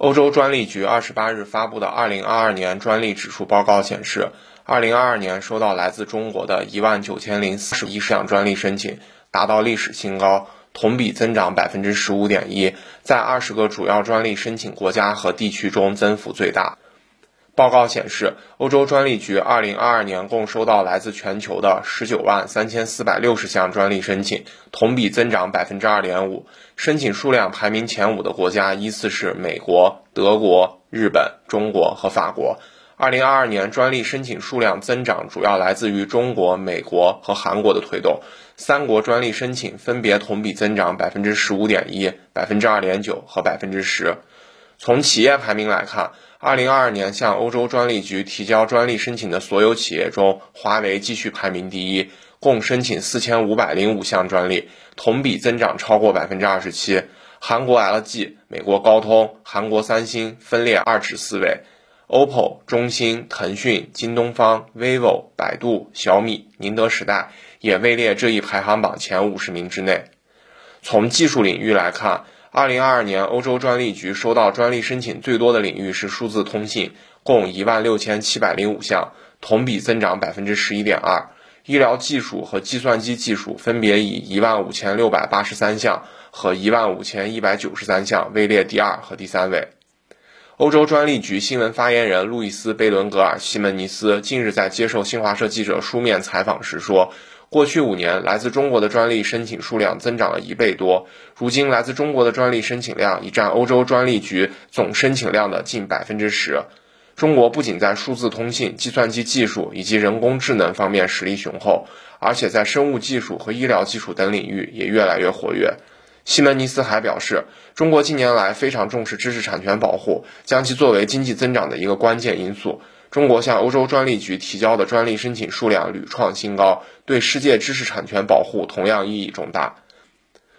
欧洲专利局二十八日发布的二零二二年专利指数报告显示，二零二二年收到来自中国的一万九千零四十一项专利申请，达到历史新高，同比增长百分之十五点一，在二十个主要专利申请国家和地区中增幅最大。报告显示，欧洲专利局二零二二年共收到来自全球的十九万三千四百六十项专利申请，同比增长百分之二点五。申请数量排名前五的国家依次是美国、德国、日本、中国和法国。二零二二年专利申请数量增长主要来自于中国、美国和韩国的推动，三国专利申请分别同比增长百分之十五点一、百分之二点九和百分之十。从企业排名来看，二零二二年向欧洲专利局提交专利申请的所有企业中，华为继续排名第一，共申请四千五百零五项专利，同比增长超过百分之二十七。韩国 LG、美国高通、韩国三星分列二至四位，OPPO、中兴、腾讯、京东方、vivo、百度、小米、宁德时代也位列这一排行榜前五十名之内。从技术领域来看，二零二二年，欧洲专利局收到专利申请最多的领域是数字通信，共一万六千七百零五项，同比增长百分之十一点二。医疗技术和计算机技术分别以一万五千六百八十三项和一万五千一百九十三项位列第二和第三位。欧洲专利局新闻发言人路易斯·贝伦格尔·西门尼斯近日在接受新华社记者书面采访时说。过去五年，来自中国的专利申请数量增长了一倍多。如今，来自中国的专利申请量已占欧洲专利局总申请量的近百分之十。中国不仅在数字通信、计算机技术以及人工智能方面实力雄厚，而且在生物技术和医疗技术等领域也越来越活跃。西门尼斯还表示，中国近年来非常重视知识产权保护，将其作为经济增长的一个关键因素。中国向欧洲专利局提交的专利申请数量屡创新高，对世界知识产权保护同样意义重大。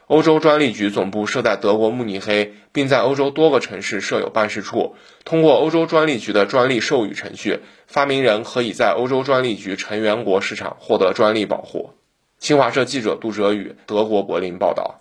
欧洲专利局总部设在德国慕尼黑，并在欧洲多个城市设有办事处。通过欧洲专利局的专利授予程序，发明人可以在欧洲专利局成员国市场获得专利保护。新华社记者杜哲宇，德国柏林报道。